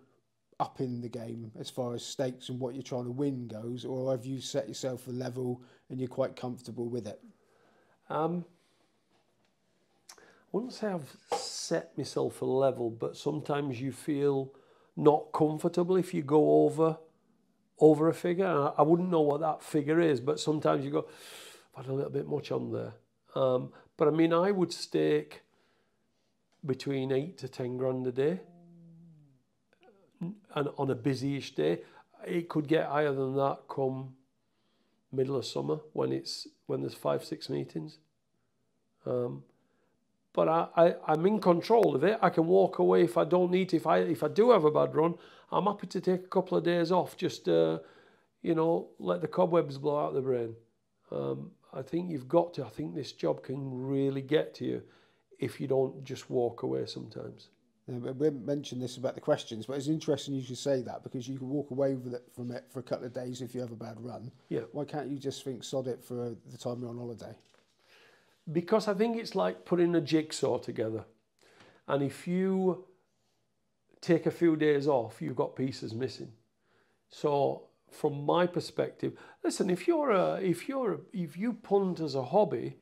up in the game as far as stakes and what you're trying to win goes, or have you set yourself a level and you're quite comfortable with it? Um, I wouldn't say I've set myself a level, but sometimes you feel not comfortable if you go over over a figure. I wouldn't know what that figure is, but sometimes you go, I've had a little bit much on there. Um, but I mean, I would stake between eight to ten grand a day. And on a busyish day, it could get higher than that come middle of summer when it's when there's five six meetings. Um, but I, I, I'm in control of it. I can walk away if I don't need to. If I if I do have a bad run, I'm happy to take a couple of days off. Just uh, you know, let the cobwebs blow out the brain. Um, I think you've got to. I think this job can really get to you if you don't just walk away sometimes. Yeah, we mentioned this about the questions, but it's interesting you should say that because you can walk away it from it for a couple of days if you have a bad run. Yeah. Why can't you just think sod it for the time you're on holiday? Because I think it's like putting a jigsaw together. And if you take a few days off, you've got pieces missing. So from my perspective, listen, if you're a, if you're a, if you punt as a hobby,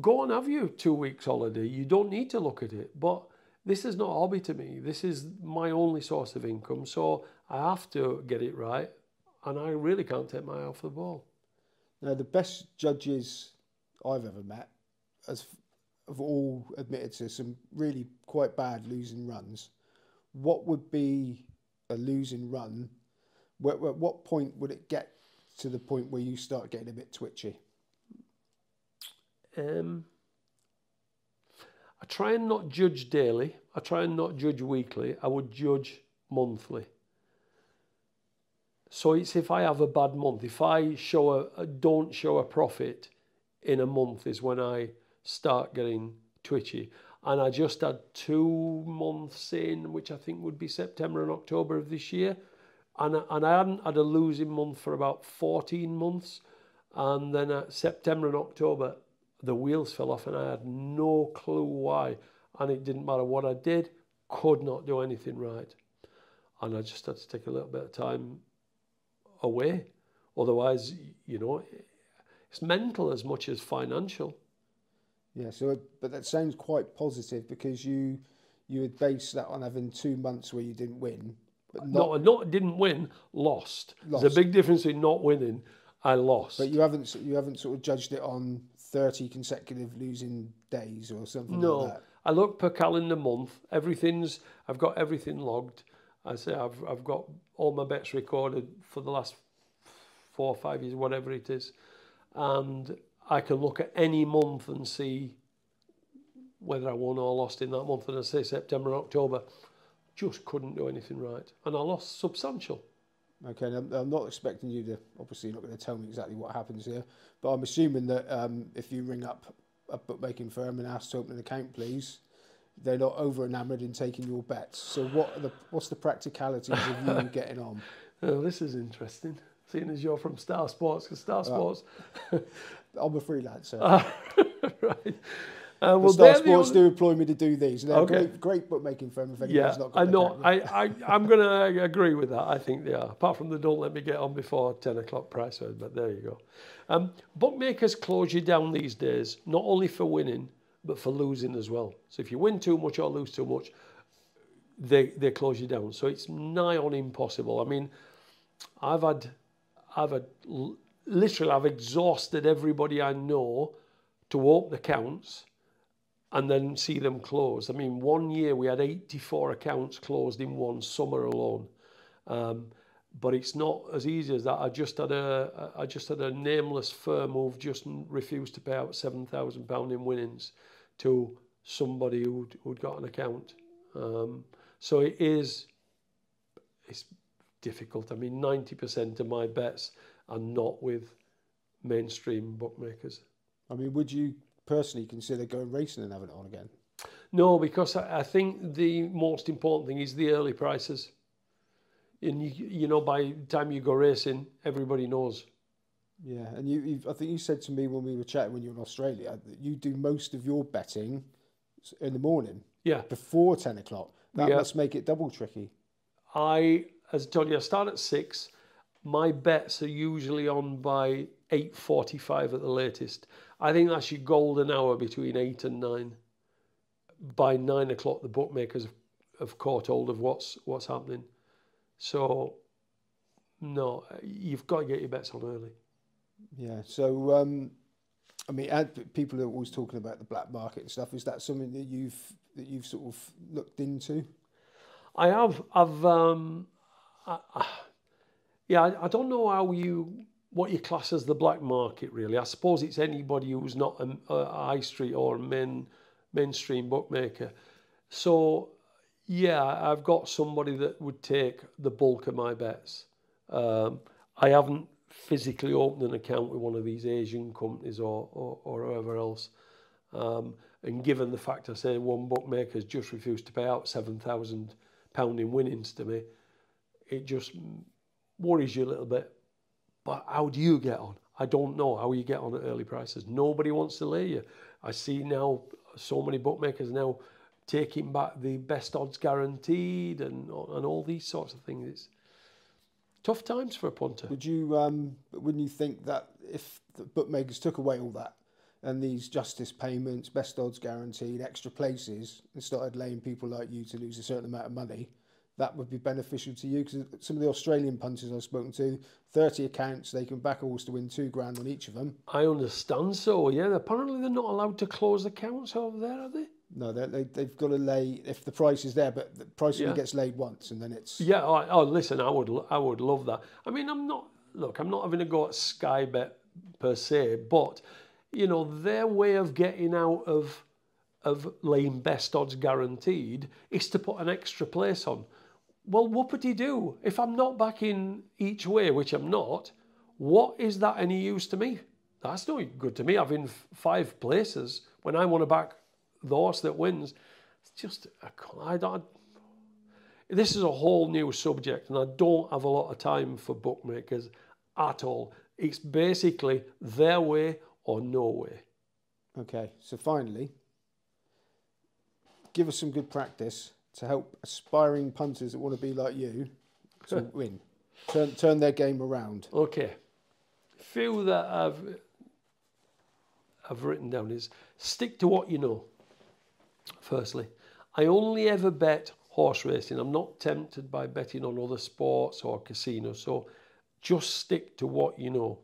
go and have your two weeks holiday. You don't need to look at it. But this is not a hobby to me. This is my only source of income. So I have to get it right. And I really can't take my eye off the ball. Now, the best judges I've ever met as have all admitted to some really quite bad losing runs. What would be a losing run? At what point would it get to the point where you start getting a bit twitchy? Um, I try and not judge daily. I try and not judge weekly. I would judge monthly. So it's if I have a bad month, if I show a, don't show a profit in a month is when I start getting twitchy. And I just had two months in, which I think would be September and October of this year. And, and I hadn't had a losing month for about 14 months. And then uh, September and October, the wheels fell off and I had no clue why. And it didn't matter what I did, could not do anything right. And I just had to take a little bit of time away. Otherwise, you know, it's mental as much as financial. Yeah, so but that sounds quite positive because you you would base that on having two months where you didn't win. But uh, not, no, not didn't win, lost. lost. There's a big difference in not winning. I lost. But you haven't you haven't sort of judged it on 30 consecutive losing days or something no, like that? I look per calendar month. Everything's, I've got everything logged. I say I've, I've got all my bets recorded for the last four or five years, whatever it is. And I can look at any month and see whether I won or lost in that month. And I say September, October, just couldn't do anything right. And I lost substantial. Okay, I'm, I'm not expecting you to, obviously, you're not going to tell me exactly what happens here, but I'm assuming that um, if you ring up a bookmaking firm and ask to open an account, please, they're not over enamoured in taking your bets. So, what the, what's the practicalities of you <laughs> getting on? Oh, this is interesting, seeing as you're from Star Sports, because Star Sports. I'm a freelancer. <laughs> right. Uh, well, Star Sports do employ me to do these. They're okay. great, great bookmaking firm. If anyone's yeah, not got I know. I, I, I'm going <laughs> to agree with that. I think they are. Apart from the don't let me get on before 10 o'clock price, but there you go. Um, bookmakers close you down these days, not only for winning, but for losing as well. So if you win too much or lose too much, they, they close you down. So it's nigh on impossible. I mean, I've had, I've had, literally, I've exhausted everybody I know to open accounts and then see them close. I mean, one year we had 84 accounts closed in one summer alone. Um, but it's not as easy as that. I just had a I just had a nameless firm who've just refused to pay out seven thousand pound in winnings to somebody who'd, who'd got an account. Um, so it is it's difficult. I mean, ninety percent of my bets are not with mainstream bookmakers. I mean, would you personally consider going racing and having it on again? No, because I, I think the most important thing is the early prices. And you, you know, by the time you go racing, everybody knows. Yeah, and you, you, I think you said to me when we were chatting when you were in Australia that you do most of your betting in the morning. Yeah. Before 10 o'clock. That yeah. must make it double tricky. I, as I told you, I start at 6. My bets are usually on by 8.45 at the latest. I think that's your golden hour between eight and nine. By nine o'clock, the bookmakers have caught hold of what's what's happening. So, no, you've got to get your bets on early. Yeah. So, um, I mean, people are always talking about the black market and stuff. Is that something that you've that you've sort of looked into? I have. I've. Um, I, I, yeah, I, I don't know how you what you class as the black market, really. I suppose it's anybody who's not a, a high street or a main mainstream bookmaker. So, yeah, I've got somebody that would take the bulk of my bets. Um, I haven't physically opened an account with one of these Asian companies or, or, or whoever else. Um, and given the fact I say one bookmaker has just refused to pay out £7,000 in winnings to me, it just worries you a little bit. But how do you get on? I don't know how you get on at early prices. Nobody wants to lay you. I see now so many bookmakers now taking back the best odds guaranteed and and all these sorts of things. It's tough times for a punter. Would you um, wouldn't you think that if the bookmakers took away all that and these justice payments, best odds guaranteed, extra places, and started laying people like you to lose a certain amount of money, that would be beneficial to you because some of the Australian punters I've spoken to, 30 accounts, they can back always to win two grand on each of them. I understand so, yeah. Apparently they're not allowed to close accounts over there, are they? No, they, they've got to lay, if the price is there, but the price yeah. only gets laid once and then it's... Yeah, oh, oh, listen, I would, I would love that. I mean, I'm not, look, I'm not having a go at Sky Bet per se, but, you know, their way of getting out of, of laying best odds guaranteed is to put an extra place on well, whoopity do. If I'm not backing each way, which I'm not, what is that any use to me? That's no good to me having five places when I want to back the horse that wins. It's just, I don't, this is a whole new subject and I don't have a lot of time for bookmakers at all. It's basically their way or no way. Okay, so finally, give us some good practice to help aspiring punters that want to be like you <laughs> to win, turn turn their game around. Okay, few that I've I've written down is stick to what you know. Firstly, I only ever bet horse racing. I'm not tempted by betting on other sports or casinos. So just stick to what you know.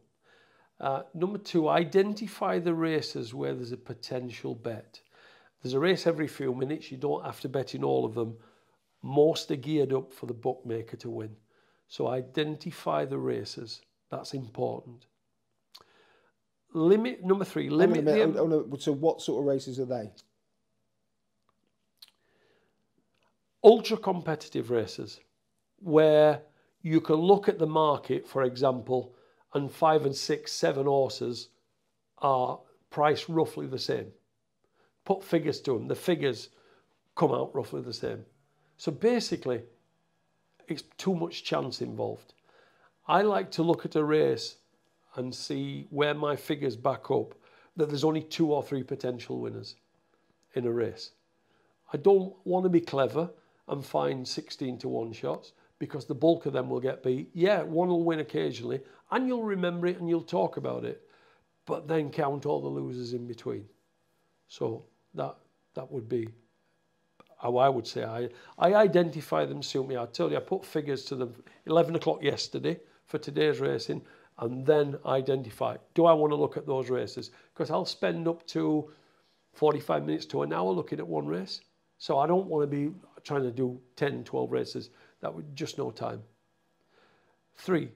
Uh, number two, identify the races where there's a potential bet. There's a race every few minutes. You don't have to bet in all of them. Most are geared up for the bookmaker to win. So identify the races. That's important. Limit number three. Limit the. Oh, oh, no, so what sort of races are they? Ultra competitive races, where you can look at the market, for example, and five and six, seven horses are priced roughly the same put figures to them, the figures come out roughly the same. So basically, it's too much chance involved. I like to look at a race and see where my figures back up that there's only two or three potential winners in a race. I don't want to be clever and find 16 to 1 shots because the bulk of them will get beat. Yeah, one will win occasionally and you'll remember it and you'll talk about it, but then count all the losers in between. So that that would be how I would say I I identify them suit me. I tell you, I put figures to them 11 o'clock yesterday for today's racing, and then identify. Do I want to look at those races? Because I'll spend up to 45 minutes to an hour looking at one race. So I don't want to be trying to do 10, 12 races. That would just no time. Three,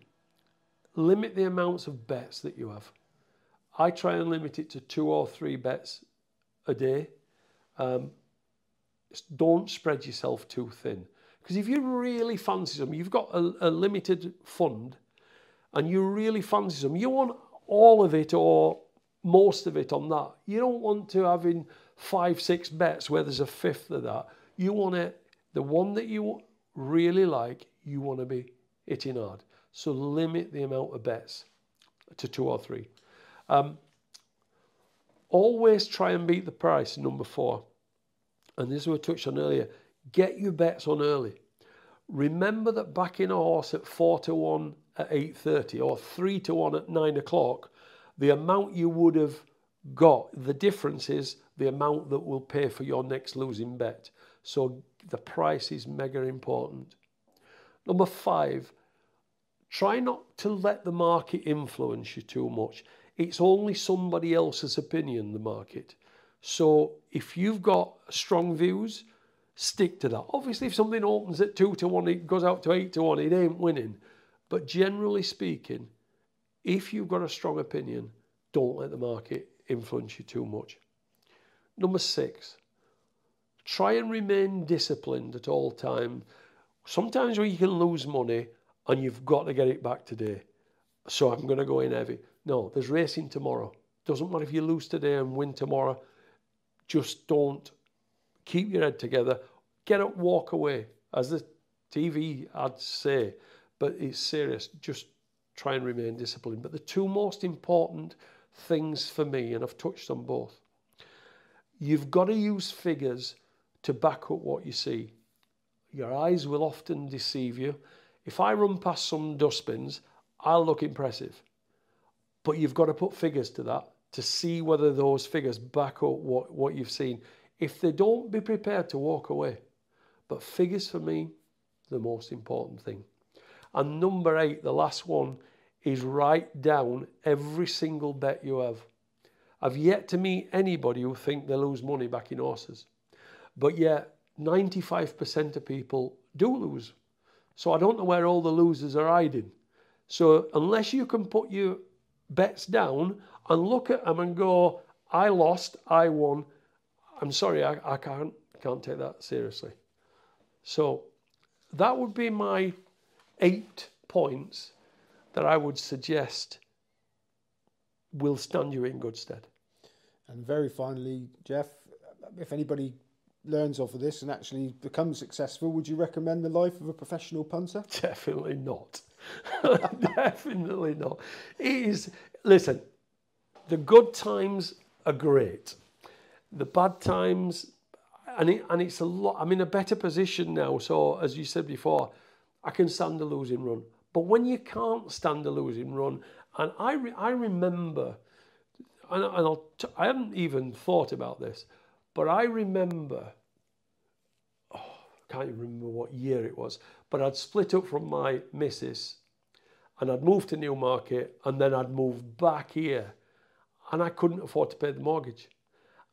limit the amounts of bets that you have. I try and limit it to two or three bets a day. Um, don't spread yourself too thin. Because if you really fancy them, you've got a, a limited fund and you really fancy them, you want all of it or most of it on that. You don't want to have in five, six bets where there's a fifth of that. You want it, the one that you really like, you want to be hitting hard. So limit the amount of bets to two or three. Um, Always try and beat the price, number four. And this we touched on earlier. Get your bets on early. Remember that backing a horse at four to one at 8.30 or three to one at nine o'clock, the amount you would have got, the difference is the amount that will pay for your next losing bet. So the price is mega important. Number five, try not to let the market influence you too much. It's only somebody else's opinion, the market. So if you've got strong views, stick to that. Obviously, if something opens at two to one, it goes out to eight to one, it ain't winning. But generally speaking, if you've got a strong opinion, don't let the market influence you too much. Number six, try and remain disciplined at all times. Sometimes you can lose money and you've got to get it back today. So I'm going to go in heavy. No, there's racing tomorrow. Doesn't matter if you lose today and win tomorrow. Just don't keep your head together. Get up, walk away, as the TV ads say. But it's serious. Just try and remain disciplined. But the two most important things for me, and I've touched on both, you've got to use figures to back up what you see. Your eyes will often deceive you. If I run past some dustbins, I'll look impressive. But you've got to put figures to that to see whether those figures back up what, what you've seen. If they don't, be prepared to walk away. But figures for me, the most important thing. And number eight, the last one, is write down every single bet you have. I've yet to meet anybody who think they lose money back in horses. But yet, 95% of people do lose. So I don't know where all the losers are hiding. So unless you can put your bets down and look at them and go, I lost, I won, I'm sorry, I, I can't, can't take that seriously. So that would be my eight points that I would suggest will stand you in good stead. And very finally, Jeff, if anybody learns off of this and actually becomes successful, would you recommend the life of a professional punter? <laughs> Definitely not. <laughs> Definitely not. It is, listen, the good times are great. The bad times, and, it, and it's a lot, I'm in a better position now. So, as you said before, I can stand a losing run. But when you can't stand a losing run, and I, re, I remember, and, and I'll t- I hadn't even thought about this, but I remember, can't even remember what year it was, but I'd split up from my missus and I'd moved to Newmarket and then I'd moved back here and I couldn't afford to pay the mortgage.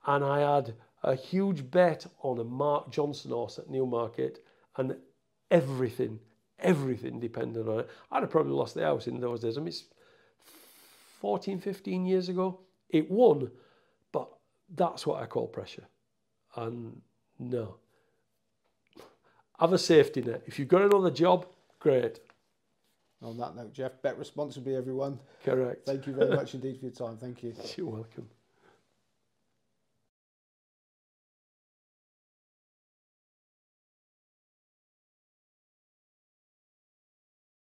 And I had a huge bet on a Mark Johnston horse at Newmarket and everything everything depended on it. I'd have probably lost the house in those days. I mean, it's 14, 15 years ago. It won, but that's what I call pressure. And no. Have a safety net. If you've got another job, great. On that note, Jeff, bet responsibly, everyone. Correct. Thank you very <laughs> much indeed for your time. Thank you. You're welcome.